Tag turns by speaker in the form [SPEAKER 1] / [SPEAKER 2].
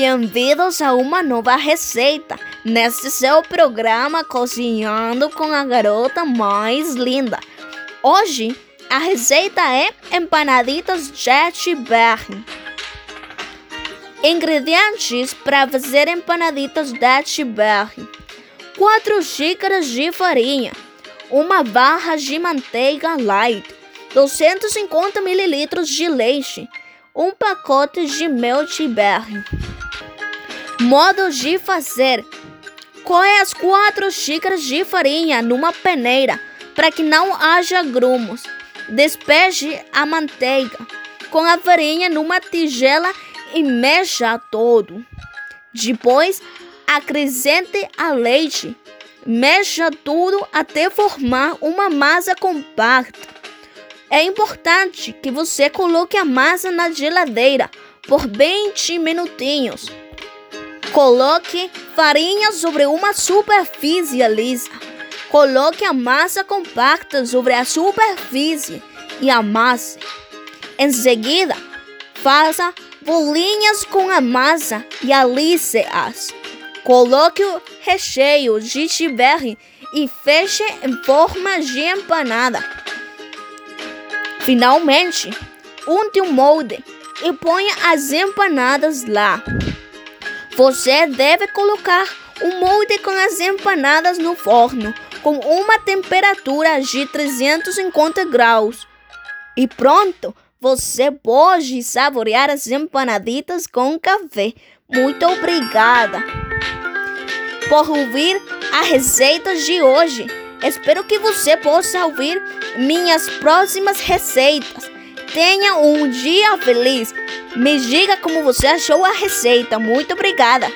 [SPEAKER 1] Bem-vindos a uma nova receita. Neste seu programa Cozinhando com a Garota Mais Linda. Hoje a receita é empanaditas Jet Berry. Ingredientes para fazer empanaditas Jet Berry: 4 xícaras de farinha, uma barra de manteiga light, 250 ml de leite um pacote de mel de berry. Modo de fazer: Coe as quatro xícaras de farinha numa peneira para que não haja grumos. Despeje a manteiga com a farinha numa tigela e mexa todo. Depois, acrescente a leite. Mexa tudo até formar uma massa compacta. É importante que você coloque a massa na geladeira por 20 minutinhos. Coloque farinha sobre uma superfície lisa. Coloque a massa compacta sobre a superfície e amasse. Em seguida, faça bolinhas com a massa e alise-as. Coloque o recheio de chiberre e feche em forma de empanada. Finalmente, unte o molde e ponha as empanadas lá. Você deve colocar o molde com as empanadas no forno com uma temperatura de 350 graus. E pronto, você pode saborear as empanaditas com café. Muito obrigada por ouvir a receita de hoje. Espero que você possa ouvir minhas próximas receitas. Tenha um dia feliz. Me diga como você achou a receita. Muito obrigada.